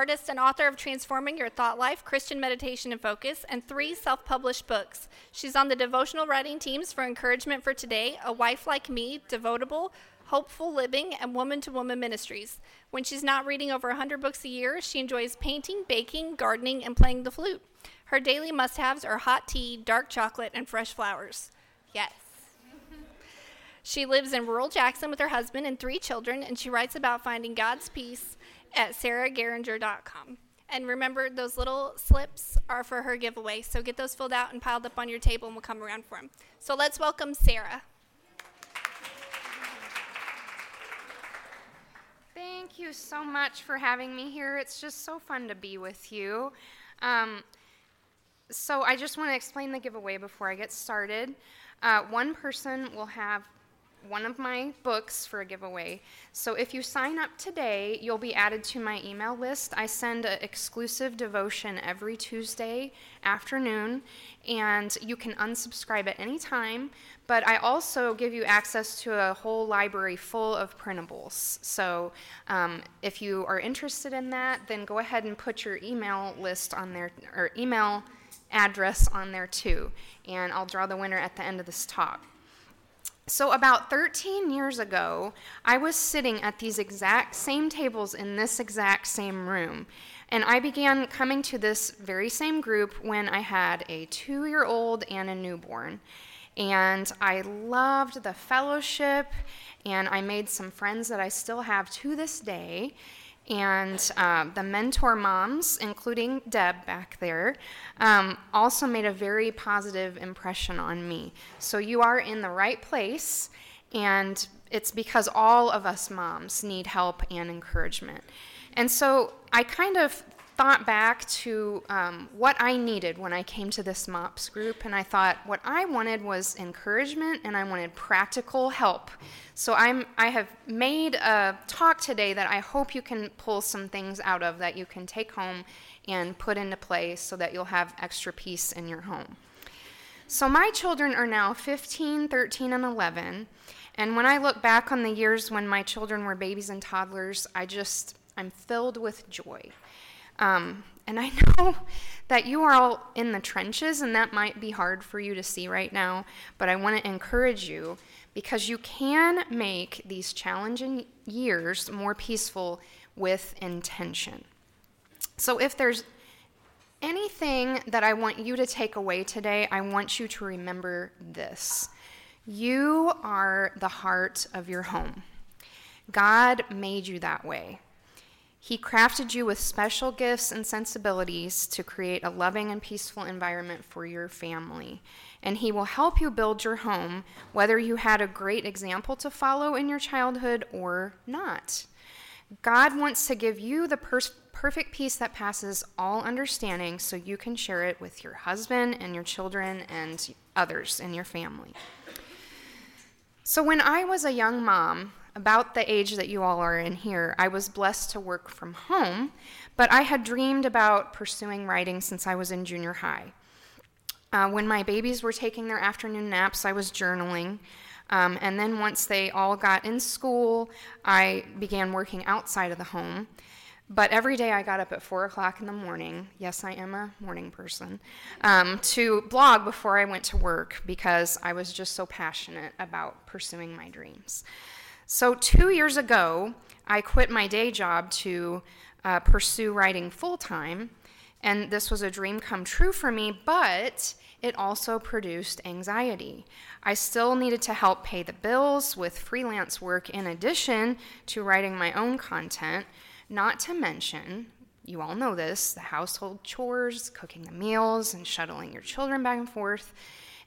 artist and author of Transforming Your Thought Life, Christian Meditation and Focus, and three self published books. She's on the devotional writing teams for Encouragement for Today, A Wife Like Me, Devotable, Hopeful Living, and Woman to Woman Ministries. When she's not reading over 100 books a year, she enjoys painting, baking, gardening, and playing the flute. Her daily must haves are hot tea, dark chocolate, and fresh flowers. Yes. She lives in rural Jackson with her husband and three children, and she writes about finding God's peace at sarahgeringer.com. And remember, those little slips are for her giveaway. So get those filled out and piled up on your table, and we'll come around for them. So let's welcome Sarah. Thank you so much for having me here. It's just so fun to be with you. Um, so, I just want to explain the giveaway before I get started. Uh, one person will have one of my books for a giveaway. So if you sign up today, you'll be added to my email list. I send an exclusive devotion every Tuesday afternoon, and you can unsubscribe at any time. But I also give you access to a whole library full of printables. So um, if you are interested in that, then go ahead and put your email list on there, or email address on there too. And I'll draw the winner at the end of this talk. So, about 13 years ago, I was sitting at these exact same tables in this exact same room. And I began coming to this very same group when I had a two year old and a newborn. And I loved the fellowship, and I made some friends that I still have to this day and uh, the mentor moms, including Deb back there, um, also made a very positive impression on me. So you are in the right place, and it's because all of us moms need help and encouragement. And so I kind of thought back to um, what I needed when I came to this MOPS group, and I thought what I wanted was encouragement and I wanted practical help. So I'm, I have made a talk today that I hope you can pull some things out of that you can take home and put into place so that you'll have extra peace in your home. So my children are now 15, 13, and 11. And when I look back on the years when my children were babies and toddlers, I just, I'm filled with joy. Um, and I know that you are all in the trenches, and that might be hard for you to see right now, but I want to encourage you because you can make these challenging years more peaceful with intention. So, if there's anything that I want you to take away today, I want you to remember this. You are the heart of your home. God made you that way. He crafted you with special gifts and sensibilities to create a loving and peaceful environment for your family. And He will help you build your home, whether you had a great example to follow in your childhood or not. God wants to give you the per- perfect peace that passes all understanding so you can share it with your husband and your children and others in your family. So, when I was a young mom, about the age that you all are in here, I was blessed to work from home, but I had dreamed about pursuing writing since I was in junior high. Uh, when my babies were taking their afternoon naps, I was journaling. Um, and then once they all got in school, I began working outside of the home. But every day I got up at 4 o'clock in the morning. Yes, I am a morning person. Um, to blog before I went to work because I was just so passionate about pursuing my dreams. So, two years ago, I quit my day job to uh, pursue writing full time, and this was a dream come true for me, but it also produced anxiety. I still needed to help pay the bills with freelance work in addition to writing my own content, not to mention, you all know this, the household chores, cooking the meals, and shuttling your children back and forth.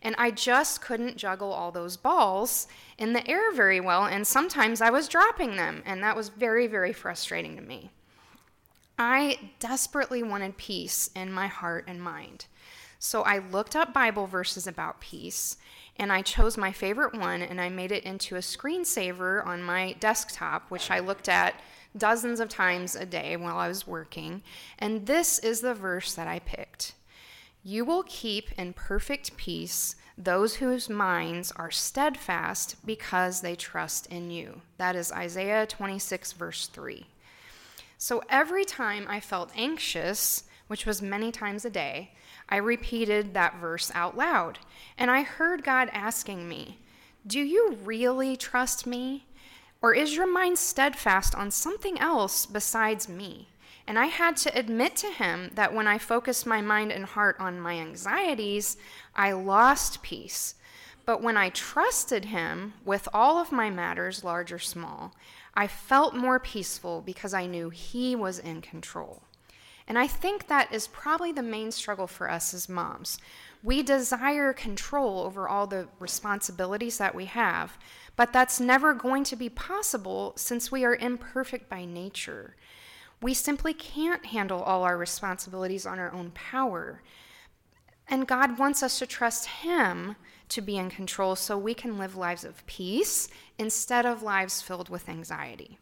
And I just couldn't juggle all those balls in the air very well, and sometimes I was dropping them, and that was very, very frustrating to me. I desperately wanted peace in my heart and mind. So I looked up Bible verses about peace, and I chose my favorite one, and I made it into a screensaver on my desktop, which I looked at dozens of times a day while I was working. And this is the verse that I picked. You will keep in perfect peace those whose minds are steadfast because they trust in you. That is Isaiah 26, verse 3. So every time I felt anxious, which was many times a day, I repeated that verse out loud. And I heard God asking me, Do you really trust me? Or is your mind steadfast on something else besides me? And I had to admit to him that when I focused my mind and heart on my anxieties, I lost peace. But when I trusted him with all of my matters, large or small, I felt more peaceful because I knew he was in control. And I think that is probably the main struggle for us as moms. We desire control over all the responsibilities that we have, but that's never going to be possible since we are imperfect by nature. We simply can't handle all our responsibilities on our own power. And God wants us to trust Him to be in control so we can live lives of peace instead of lives filled with anxiety.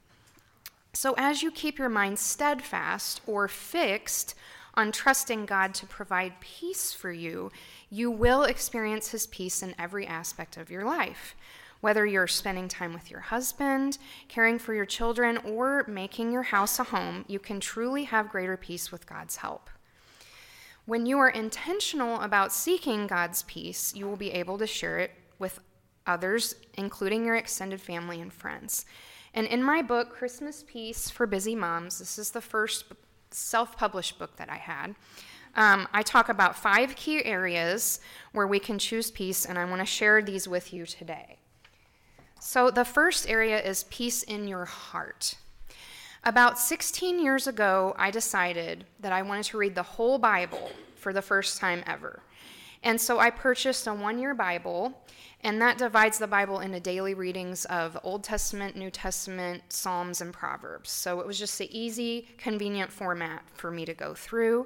So, as you keep your mind steadfast or fixed on trusting God to provide peace for you, you will experience His peace in every aspect of your life. Whether you're spending time with your husband, caring for your children, or making your house a home, you can truly have greater peace with God's help. When you are intentional about seeking God's peace, you will be able to share it with others, including your extended family and friends. And in my book, Christmas Peace for Busy Moms, this is the first self published book that I had. Um, I talk about five key areas where we can choose peace, and I want to share these with you today. So, the first area is peace in your heart. About 16 years ago, I decided that I wanted to read the whole Bible for the first time ever. And so I purchased a one year Bible, and that divides the Bible into daily readings of Old Testament, New Testament, Psalms, and Proverbs. So it was just an easy, convenient format for me to go through.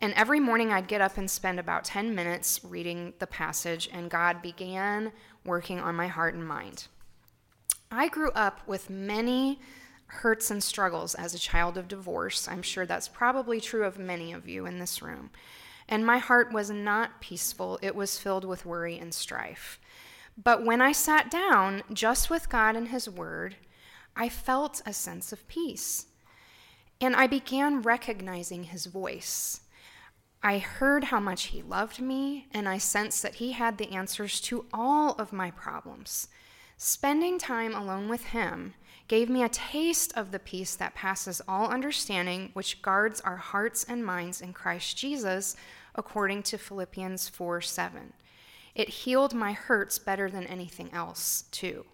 And every morning I'd get up and spend about 10 minutes reading the passage, and God began working on my heart and mind. I grew up with many hurts and struggles as a child of divorce. I'm sure that's probably true of many of you in this room. And my heart was not peaceful, it was filled with worry and strife. But when I sat down just with God and His Word, I felt a sense of peace. And I began recognizing His voice. I heard how much He loved me, and I sensed that He had the answers to all of my problems. Spending time alone with Him gave me a taste of the peace that passes all understanding, which guards our hearts and minds in Christ Jesus, according to Philippians 4 7. It healed my hurts better than anything else, too.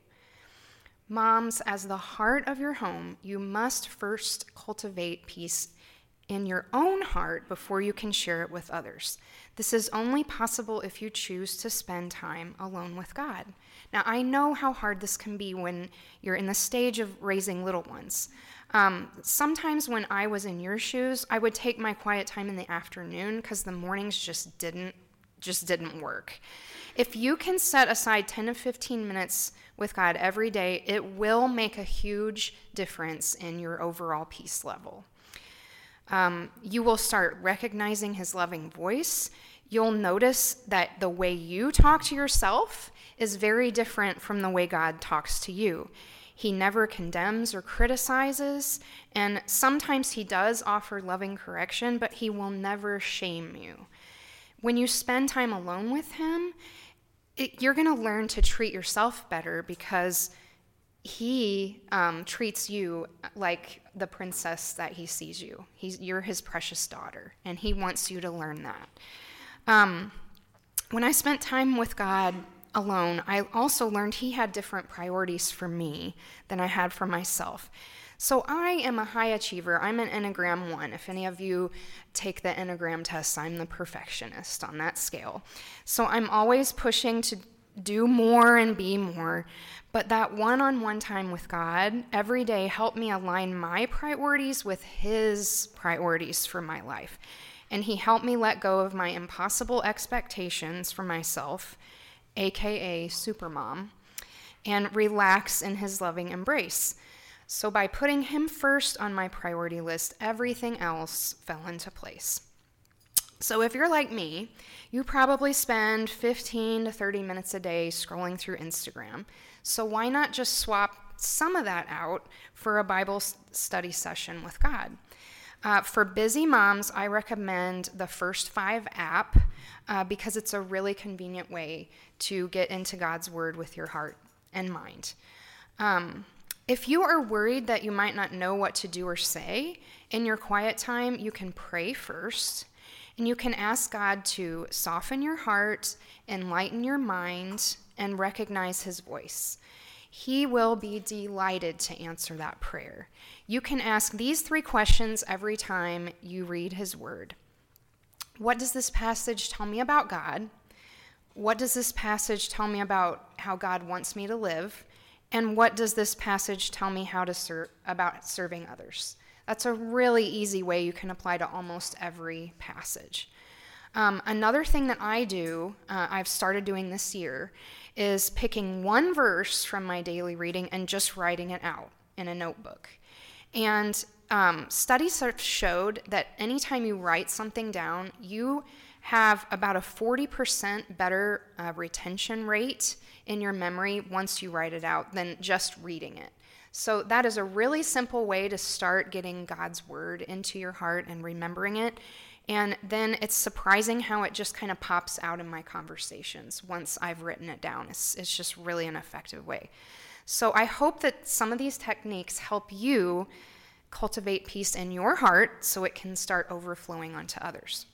Moms, as the heart of your home, you must first cultivate peace in your own heart before you can share it with others. This is only possible if you choose to spend time alone with God. Now, I know how hard this can be when you're in the stage of raising little ones. Um, sometimes when I was in your shoes, I would take my quiet time in the afternoon because the mornings just didn't just didn't work. If you can set aside 10 to 15 minutes with God every day, it will make a huge difference in your overall peace level. Um, you will start recognizing His loving voice. You'll notice that the way you talk to yourself is very different from the way God talks to you. He never condemns or criticizes, and sometimes he does offer loving correction, but he will never shame you. When you spend time alone with him, it, you're going to learn to treat yourself better because he um, treats you like the princess that he sees you. He's, you're his precious daughter, and he wants you to learn that. Um, when I spent time with God alone, I also learned he had different priorities for me than I had for myself. So I am a high achiever. I'm an Enneagram 1. If any of you take the Enneagram test, I'm the perfectionist on that scale. So I'm always pushing to do more and be more. But that one on one time with God every day helped me align my priorities with His priorities for my life. And He helped me let go of my impossible expectations for myself aka Supermom, and relax in his loving embrace. So, by putting him first on my priority list, everything else fell into place. So, if you're like me, you probably spend 15 to 30 minutes a day scrolling through Instagram. So, why not just swap some of that out for a Bible study session with God. Uh, for busy moms, I recommend the First Five app uh, because it's a really convenient way to get into God's Word with your heart and mind. Um, if you are worried that you might not know what to do or say, in your quiet time, you can pray first and you can ask God to soften your heart, enlighten your mind, and recognize His voice. He will be delighted to answer that prayer. You can ask these three questions every time you read His Word What does this passage tell me about God? What does this passage tell me about how God wants me to live? And what does this passage tell me how to ser- about serving others? That's a really easy way you can apply to almost every passage. Um, another thing that I do, uh, I've started doing this year, is picking one verse from my daily reading and just writing it out in a notebook. And um, studies have showed that anytime you write something down, you have about a 40% better uh, retention rate in your memory once you write it out than just reading it. So, that is a really simple way to start getting God's word into your heart and remembering it. And then it's surprising how it just kind of pops out in my conversations once I've written it down. It's, it's just really an effective way. So, I hope that some of these techniques help you cultivate peace in your heart so it can start overflowing onto others.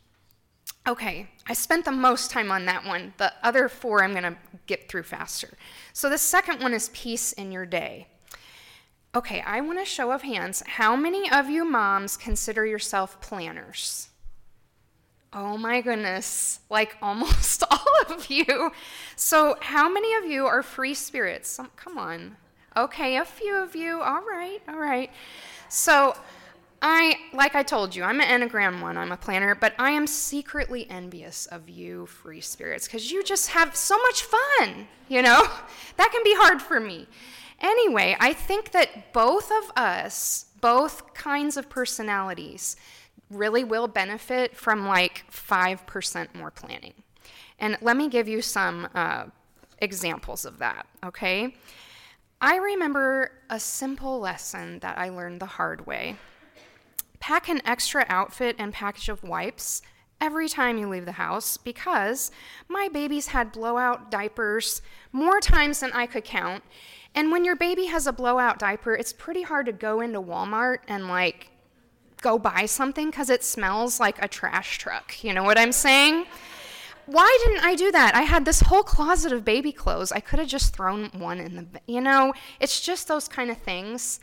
Okay, I spent the most time on that one. The other four I'm going to get through faster. So, the second one is peace in your day. Okay, I want a show of hands. How many of you moms consider yourself planners? Oh my goodness, like almost all of you. So, how many of you are free spirits? Come on. Okay, a few of you. All right, all right. So, I, like I told you, I'm an Enneagram 1, I'm a planner, but I am secretly envious of you, free spirits, because you just have so much fun, you know? That can be hard for me. Anyway, I think that both of us, both kinds of personalities, really will benefit from like 5% more planning. And let me give you some uh, examples of that, okay? I remember a simple lesson that I learned the hard way. Pack an extra outfit and package of wipes every time you leave the house because my babies had blowout diapers more times than I could count, and when your baby has a blowout diaper, it's pretty hard to go into Walmart and like go buy something because it smells like a trash truck. You know what I'm saying? Why didn't I do that? I had this whole closet of baby clothes. I could have just thrown one in the, you know, it's just those kind of things.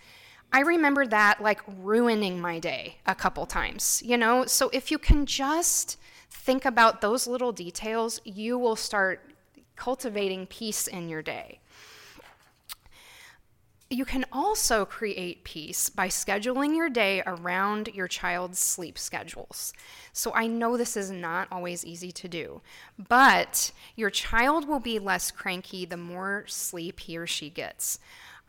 I remember that like ruining my day a couple times, you know? So if you can just think about those little details, you will start cultivating peace in your day. You can also create peace by scheduling your day around your child's sleep schedules. So I know this is not always easy to do, but your child will be less cranky the more sleep he or she gets.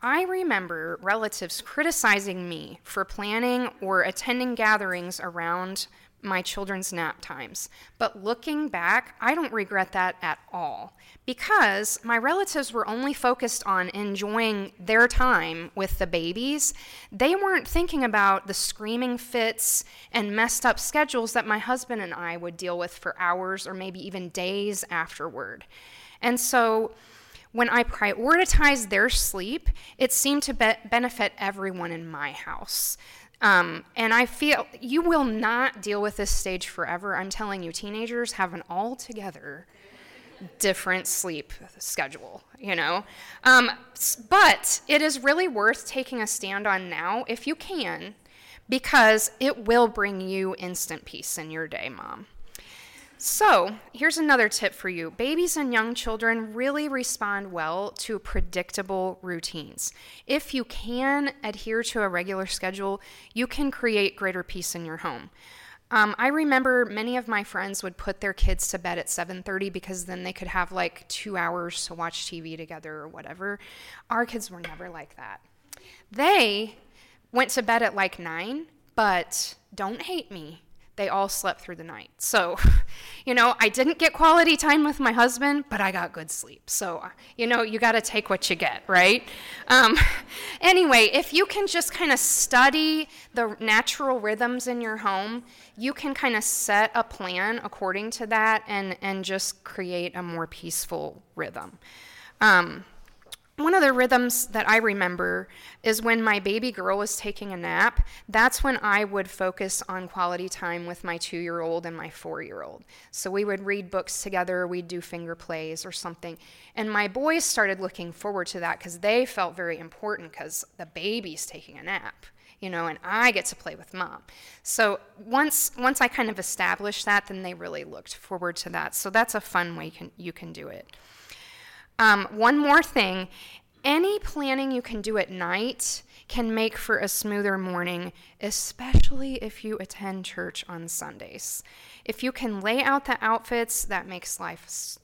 I remember relatives criticizing me for planning or attending gatherings around my children's nap times. But looking back, I don't regret that at all because my relatives were only focused on enjoying their time with the babies. They weren't thinking about the screaming fits and messed up schedules that my husband and I would deal with for hours or maybe even days afterward. And so, when I prioritized their sleep, it seemed to be- benefit everyone in my house. Um, and I feel you will not deal with this stage forever. I'm telling you, teenagers have an altogether different sleep schedule, you know? Um, but it is really worth taking a stand on now if you can, because it will bring you instant peace in your day, mom. So, here's another tip for you. Babies and young children really respond well to predictable routines. If you can adhere to a regular schedule, you can create greater peace in your home. Um, I remember many of my friends would put their kids to bed at 7:30 because then they could have like two hours to watch TV together or whatever. Our kids were never like that. They went to bed at like nine, but don't hate me they all slept through the night. So, you know, I didn't get quality time with my husband, but I got good sleep. So, you know, you got to take what you get, right? Um, anyway, if you can just kind of study the natural rhythms in your home, you can kind of set a plan according to that and, and just create a more peaceful rhythm. Um, one of the rhythms that I remember is when my baby girl was taking a nap. That's when I would focus on quality time with my two year old and my four year old. So we would read books together, we'd do finger plays or something. And my boys started looking forward to that because they felt very important because the baby's taking a nap. You know, and I get to play with mom. So once once I kind of established that, then they really looked forward to that. So that's a fun way can, you can do it. Um, one more thing any planning you can do at night can make for a smoother morning, especially if you attend church on Sundays. If you can lay out the outfits, that makes life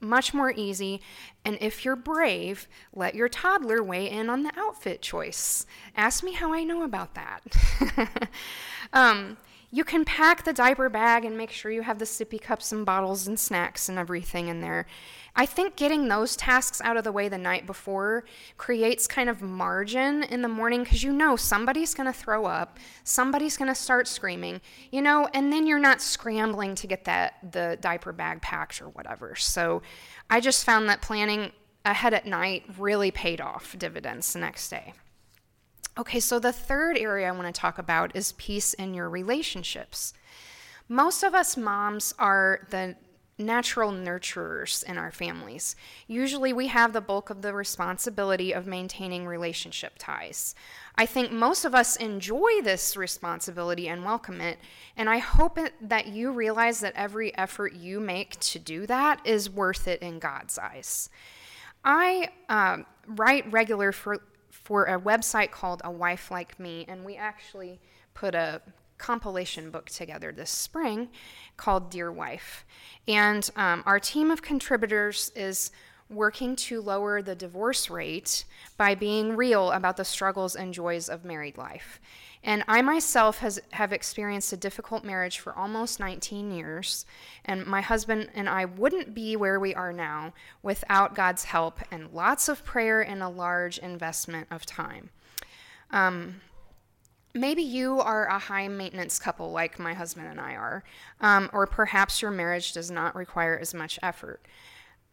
much more easy. And if you're brave, let your toddler weigh in on the outfit choice. Ask me how I know about that. um, you can pack the diaper bag and make sure you have the sippy cups and bottles and snacks and everything in there. I think getting those tasks out of the way the night before creates kind of margin in the morning because you know somebody's going to throw up, somebody's going to start screaming, you know, and then you're not scrambling to get that the diaper bag packed or whatever. So I just found that planning ahead at night really paid off dividends the next day. Okay, so the third area I want to talk about is peace in your relationships. Most of us moms are the natural nurturers in our families. Usually, we have the bulk of the responsibility of maintaining relationship ties. I think most of us enjoy this responsibility and welcome it, and I hope that you realize that every effort you make to do that is worth it in God's eyes. I um, write regular for for a website called A Wife Like Me, and we actually put a compilation book together this spring called Dear Wife. And um, our team of contributors is working to lower the divorce rate by being real about the struggles and joys of married life. And I myself has, have experienced a difficult marriage for almost 19 years, and my husband and I wouldn't be where we are now without God's help and lots of prayer and a large investment of time. Um, maybe you are a high maintenance couple like my husband and I are, um, or perhaps your marriage does not require as much effort.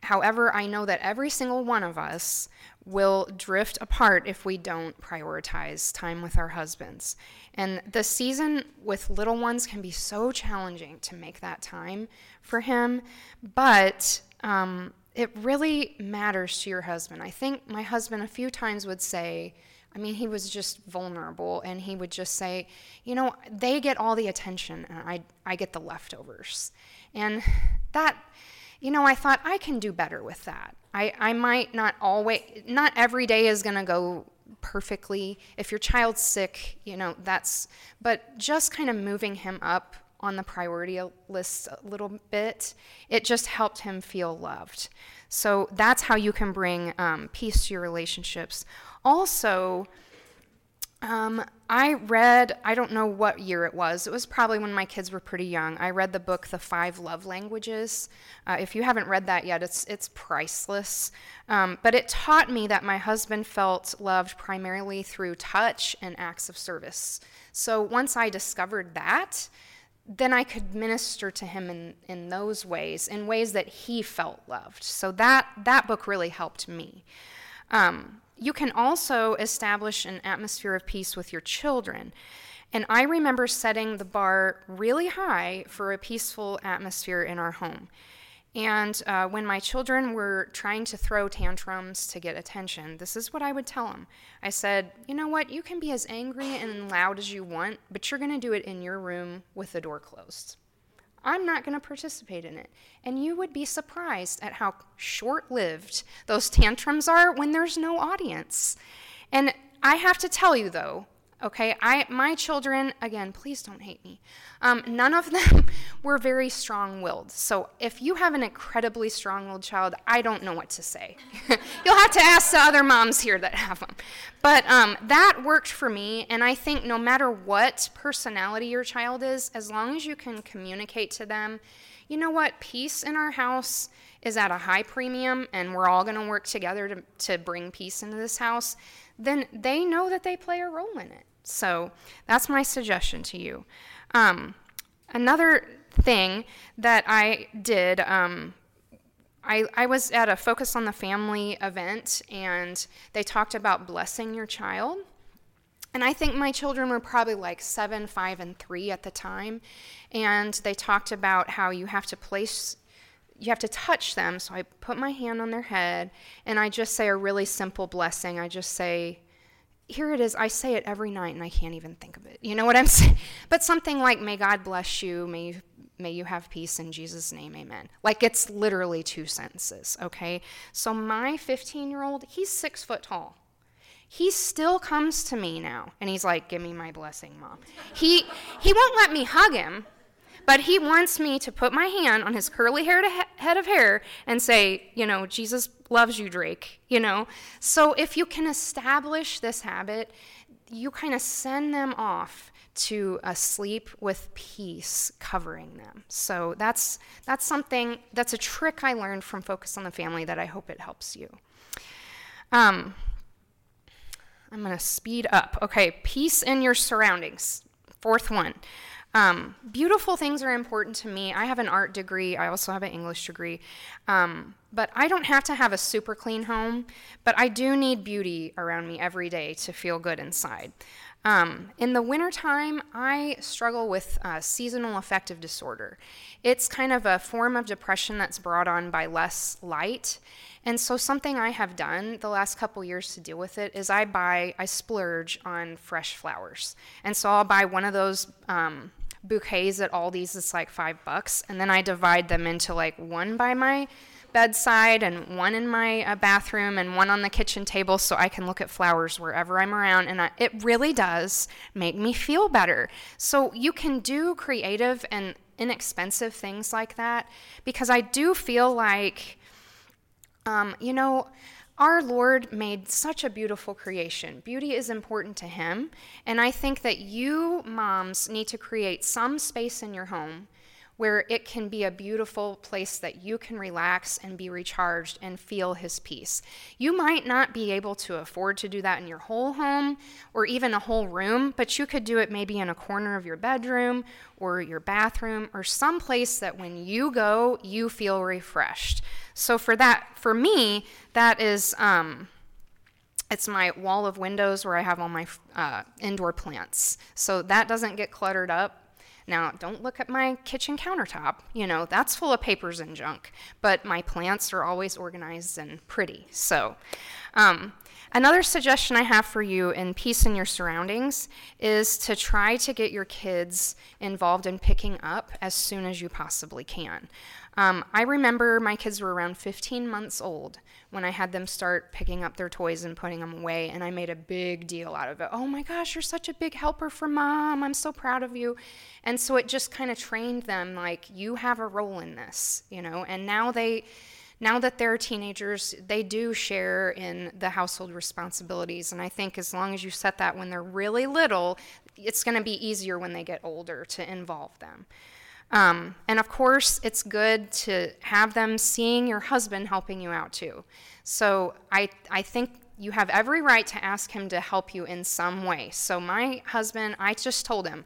However, I know that every single one of us will drift apart if we don't prioritize time with our husbands. And the season with little ones can be so challenging to make that time for him, but um, it really matters to your husband. I think my husband a few times would say, I mean, he was just vulnerable, and he would just say, You know, they get all the attention, and I, I get the leftovers. And that you know, I thought I can do better with that. I, I might not always, not every day is going to go perfectly. If your child's sick, you know, that's, but just kind of moving him up on the priority list a little bit, it just helped him feel loved. So that's how you can bring um, peace to your relationships. Also, um, I read, I don't know what year it was. It was probably when my kids were pretty young. I read the book, The Five Love Languages. Uh, if you haven't read that yet, it's, it's priceless. Um, but it taught me that my husband felt loved primarily through touch and acts of service. So once I discovered that, then I could minister to him in, in those ways, in ways that he felt loved. So that, that book really helped me. Um, you can also establish an atmosphere of peace with your children. And I remember setting the bar really high for a peaceful atmosphere in our home. And uh, when my children were trying to throw tantrums to get attention, this is what I would tell them. I said, You know what? You can be as angry and loud as you want, but you're going to do it in your room with the door closed. I'm not going to participate in it. And you would be surprised at how short lived those tantrums are when there's no audience. And I have to tell you, though, Okay, I my children again. Please don't hate me. Um, none of them were very strong-willed. So if you have an incredibly strong-willed child, I don't know what to say. You'll have to ask the other moms here that have them. But um, that worked for me, and I think no matter what personality your child is, as long as you can communicate to them, you know what, peace in our house is at a high premium, and we're all going to work together to to bring peace into this house. Then they know that they play a role in it. So that's my suggestion to you. Um, another thing that I did, um, I, I was at a Focus on the Family event, and they talked about blessing your child. And I think my children were probably like seven, five, and three at the time. And they talked about how you have to place, you have to touch them. So I put my hand on their head and I just say a really simple blessing. I just say, here it is. I say it every night and I can't even think of it. You know what I'm saying? But something like, may God bless you, may you, may you have peace in Jesus' name, amen. Like it's literally two sentences, okay? So my 15 year old, he's six foot tall. He still comes to me now and he's like, give me my blessing, mom. He, he won't let me hug him, but he wants me to put my hand on his curly haired head of hair and say, you know, Jesus loves you, Drake, you know. So if you can establish this habit, you kind of send them off to a sleep with peace covering them. So that's that's something that's a trick I learned from Focus on the Family that I hope it helps you. Um, I'm going to speed up. Okay, peace in your surroundings. Fourth one. Um, beautiful things are important to me. I have an art degree, I also have an English degree. Um, but I don't have to have a super clean home, but I do need beauty around me every day to feel good inside. Um, in the wintertime, I struggle with uh, seasonal affective disorder. It's kind of a form of depression that's brought on by less light. And so, something I have done the last couple years to deal with it is I buy, I splurge on fresh flowers. And so, I'll buy one of those um, bouquets at Aldi's it's like five bucks, and then I divide them into like one by my bedside and one in my uh, bathroom and one on the kitchen table so I can look at flowers wherever I'm around. And I, it really does make me feel better. So you can do creative and inexpensive things like that because I do feel like, um, you know, our Lord made such a beautiful creation. Beauty is important to Him. And I think that you, moms, need to create some space in your home where it can be a beautiful place that you can relax and be recharged and feel His peace. You might not be able to afford to do that in your whole home or even a whole room, but you could do it maybe in a corner of your bedroom or your bathroom or some place that when you go, you feel refreshed. So for that, for me, that is. Um, it's my wall of windows where I have all my uh, indoor plants. So that doesn't get cluttered up. Now, don't look at my kitchen countertop. You know, that's full of papers and junk. But my plants are always organized and pretty. So, um, another suggestion I have for you in peace in your surroundings is to try to get your kids involved in picking up as soon as you possibly can. Um, I remember my kids were around 15 months old when I had them start picking up their toys and putting them away, and I made a big deal out of it. Oh my gosh, you're such a big helper for mom. I'm so proud of you. And so it just kind of trained them like, you have a role in this, you know, and now they now that they're teenagers, they do share in the household responsibilities. And I think as long as you set that when they're really little, it's going to be easier when they get older to involve them. Um, and of course, it's good to have them seeing your husband helping you out too. So I, I think you have every right to ask him to help you in some way. So my husband, I just told him,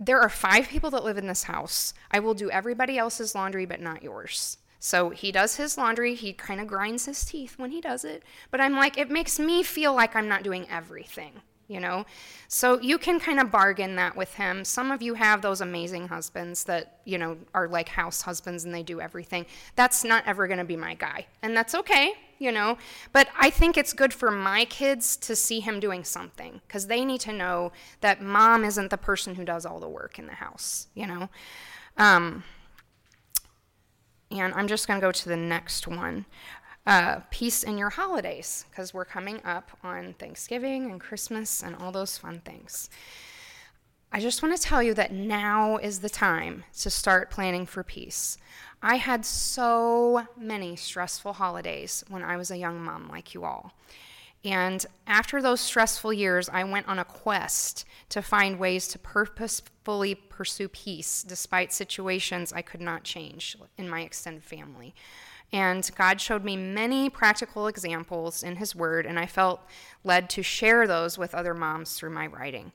there are five people that live in this house. I will do everybody else's laundry, but not yours. So he does his laundry. He kind of grinds his teeth when he does it. But I'm like, it makes me feel like I'm not doing everything you know? So you can kind of bargain that with him. Some of you have those amazing husbands that, you know, are like house husbands and they do everything. That's not ever going to be my guy. And that's okay, you know? But I think it's good for my kids to see him doing something because they need to know that mom isn't the person who does all the work in the house, you know? Um, and I'm just going to go to the next one. uh, peace in your holidays, because we're coming up on Thanksgiving and Christmas and all those fun things. I just want to tell you that now is the time to start planning for peace. I had so many stressful holidays when I was a young mom, like you all. And after those stressful years, I went on a quest to find ways to purposefully pursue peace despite situations I could not change in my extended family. And God showed me many practical examples in His Word, and I felt led to share those with other moms through my writing.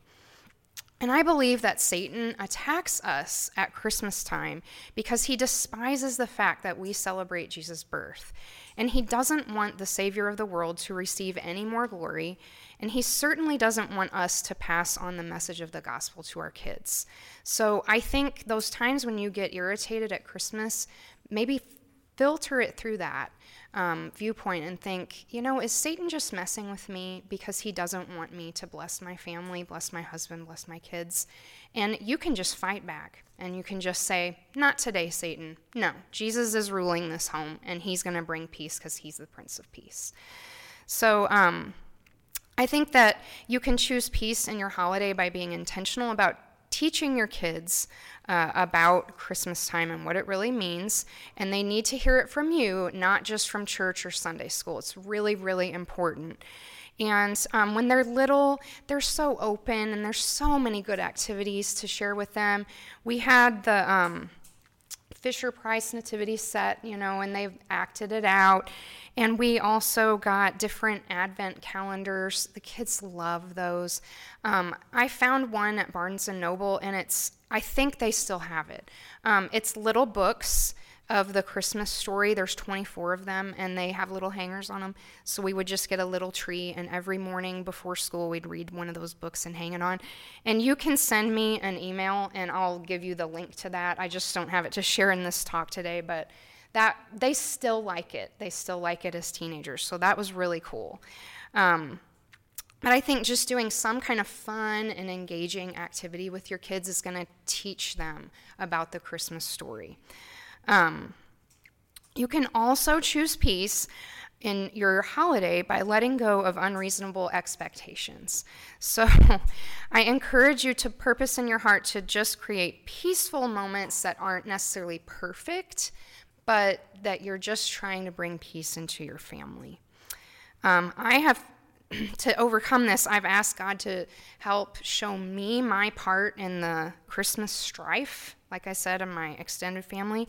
And I believe that Satan attacks us at Christmas time because he despises the fact that we celebrate Jesus' birth. And he doesn't want the Savior of the world to receive any more glory. And he certainly doesn't want us to pass on the message of the gospel to our kids. So I think those times when you get irritated at Christmas, maybe filter it through that um, viewpoint and think, you know, is Satan just messing with me because he doesn't want me to bless my family, bless my husband, bless my kids? And you can just fight back and you can just say, not today, Satan. No, Jesus is ruling this home and he's going to bring peace because he's the Prince of Peace. So, um, I think that you can choose peace in your holiday by being intentional about teaching your kids uh, about Christmas time and what it really means. And they need to hear it from you, not just from church or Sunday school. It's really, really important. And um, when they're little, they're so open and there's so many good activities to share with them. We had the um, Fisher Price Nativity set, you know, and they've acted it out. And we also got different Advent calendars. The kids love those. Um, I found one at Barnes and Noble, and it's I think they still have it. Um, it's little books of the Christmas story. There's 24 of them, and they have little hangers on them. So we would just get a little tree, and every morning before school, we'd read one of those books and hang it on. And you can send me an email, and I'll give you the link to that. I just don't have it to share in this talk today, but that they still like it. They still like it as teenagers. So that was really cool. Um, but I think just doing some kind of fun and engaging activity with your kids is going to teach them about the Christmas story. Um, you can also choose peace in your holiday by letting go of unreasonable expectations. So I encourage you to purpose in your heart to just create peaceful moments that aren't necessarily perfect, but that you're just trying to bring peace into your family. Um, I have to overcome this, I've asked God to help show me my part in the Christmas strife, like I said, in my extended family.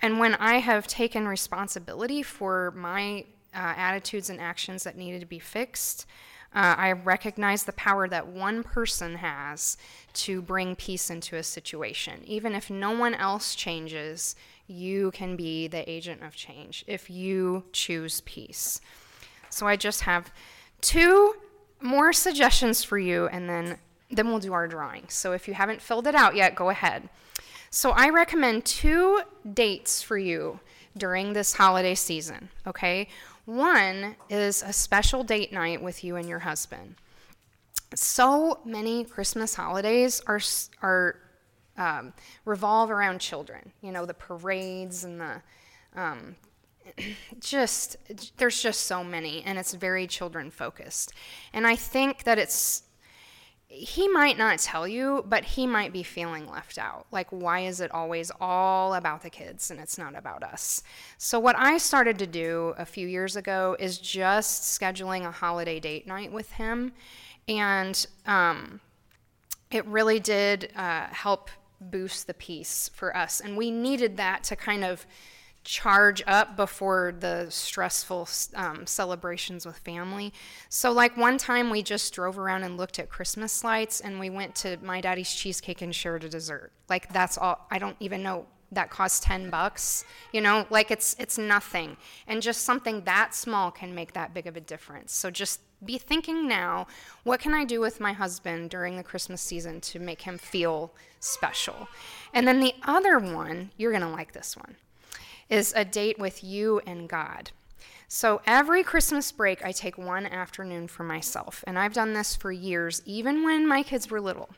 And when I have taken responsibility for my uh, attitudes and actions that needed to be fixed, uh, I recognize the power that one person has to bring peace into a situation. Even if no one else changes, you can be the agent of change if you choose peace. So I just have two more suggestions for you, and then, then we'll do our drawing. So if you haven't filled it out yet, go ahead. So I recommend two dates for you during this holiday season, okay? One is a special date night with you and your husband. So many Christmas holidays are, are um, revolve around children. You know, the parades and the um, just there's just so many and it's very children focused. And i think that it's he might not tell you but he might be feeling left out. Like why is it always all about the kids and it's not about us? So what i started to do a few years ago is just scheduling a holiday date night with him. And um, it really did uh, help boost the peace for us. And we needed that to kind of charge up before the stressful um, celebrations with family. So, like one time we just drove around and looked at Christmas lights, and we went to my daddy's cheesecake and shared a dessert. Like that's all. I don't even know that cost 10 bucks you know like it's it's nothing and just something that small can make that big of a difference so just be thinking now what can i do with my husband during the christmas season to make him feel special and then the other one you're going to like this one is a date with you and God. So every Christmas break, I take one afternoon for myself. And I've done this for years, even when my kids were little.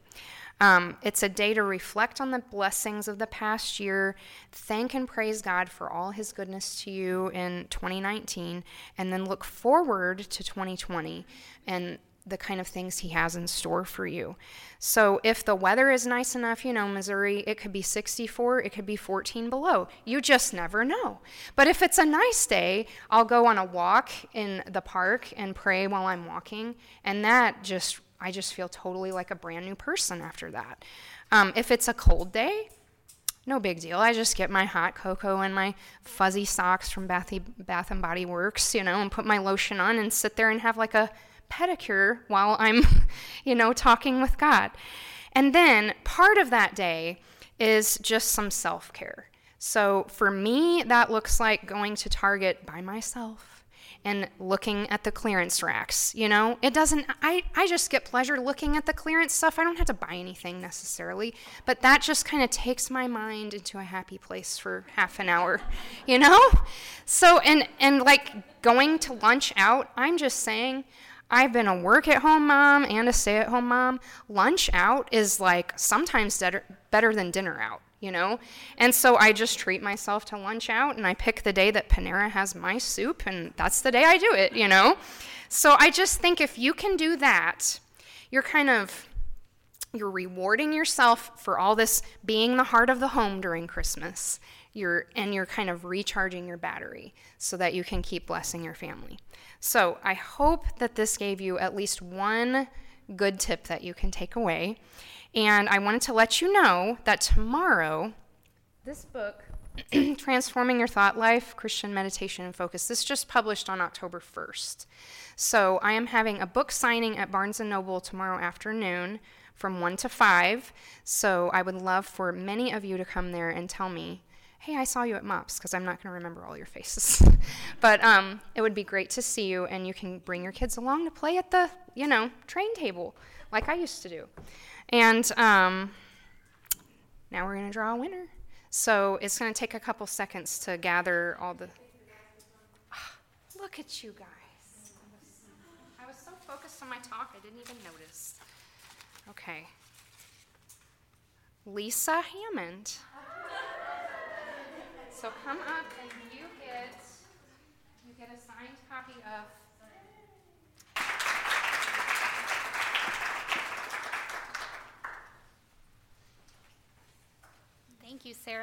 Um, it's a day to reflect on the blessings of the past year, thank and praise God for all his goodness to you in 2019, and then look forward to 2020 and the kind of things he has in store for you. So if the weather is nice enough, you know, Missouri, it could be 64, it could be 14 below. You just never know. But if it's a nice day, I'll go on a walk in the park and pray while I'm walking, and that just I just feel totally like a brand new person after that. Um, if it's a cold day, no big deal. I just get my hot cocoa and my fuzzy socks from Bath and Body Works, you know, and put my lotion on and sit there and have like a pedicure while I'm, you know, talking with God. And then part of that day is just some self care. So for me, that looks like going to Target by myself and looking at the clearance racks. You know, it doesn't, I, I just get pleasure looking at the clearance stuff. I don't have to buy anything necessarily, but that just kind of takes my mind into a happy place for half an hour, you know? So, and, and like going to lunch out, I'm just saying, I've been a work at home mom and a stay at home mom. Lunch out is like sometimes better, better than dinner out you know? And so I just treat myself to lunch out and I pick the day that Panera has my soup and that's the day I do it, you know? So I just think if you can do that, you're kind of you're rewarding yourself for all this being the heart of the home during Christmas. You're and you're kind of recharging your battery so that you can keep blessing your family. So, I hope that this gave you at least one good tip that you can take away. And I wanted to let you know that tomorrow, this book, Transforming Your Thought Life Christian Meditation and Focus, this just published on October 1st. So I am having a book signing at Barnes & Noble tomorrow afternoon from 1 to 5. So I would love for many of you to come there and tell me, hey, I saw you at MOPS, because I'm not going to remember all your faces. but um, it would be great to see you, and you can bring your kids along to play at the, you know, train table like I used to do. And um, now we're going to draw a winner. So it's going to take a couple seconds to gather all the. Oh, look at you guys. I was so focused on my talk, I didn't even notice. Okay. Lisa Hammond. So come up and you get you get a signed copy of Thank you, Sarah.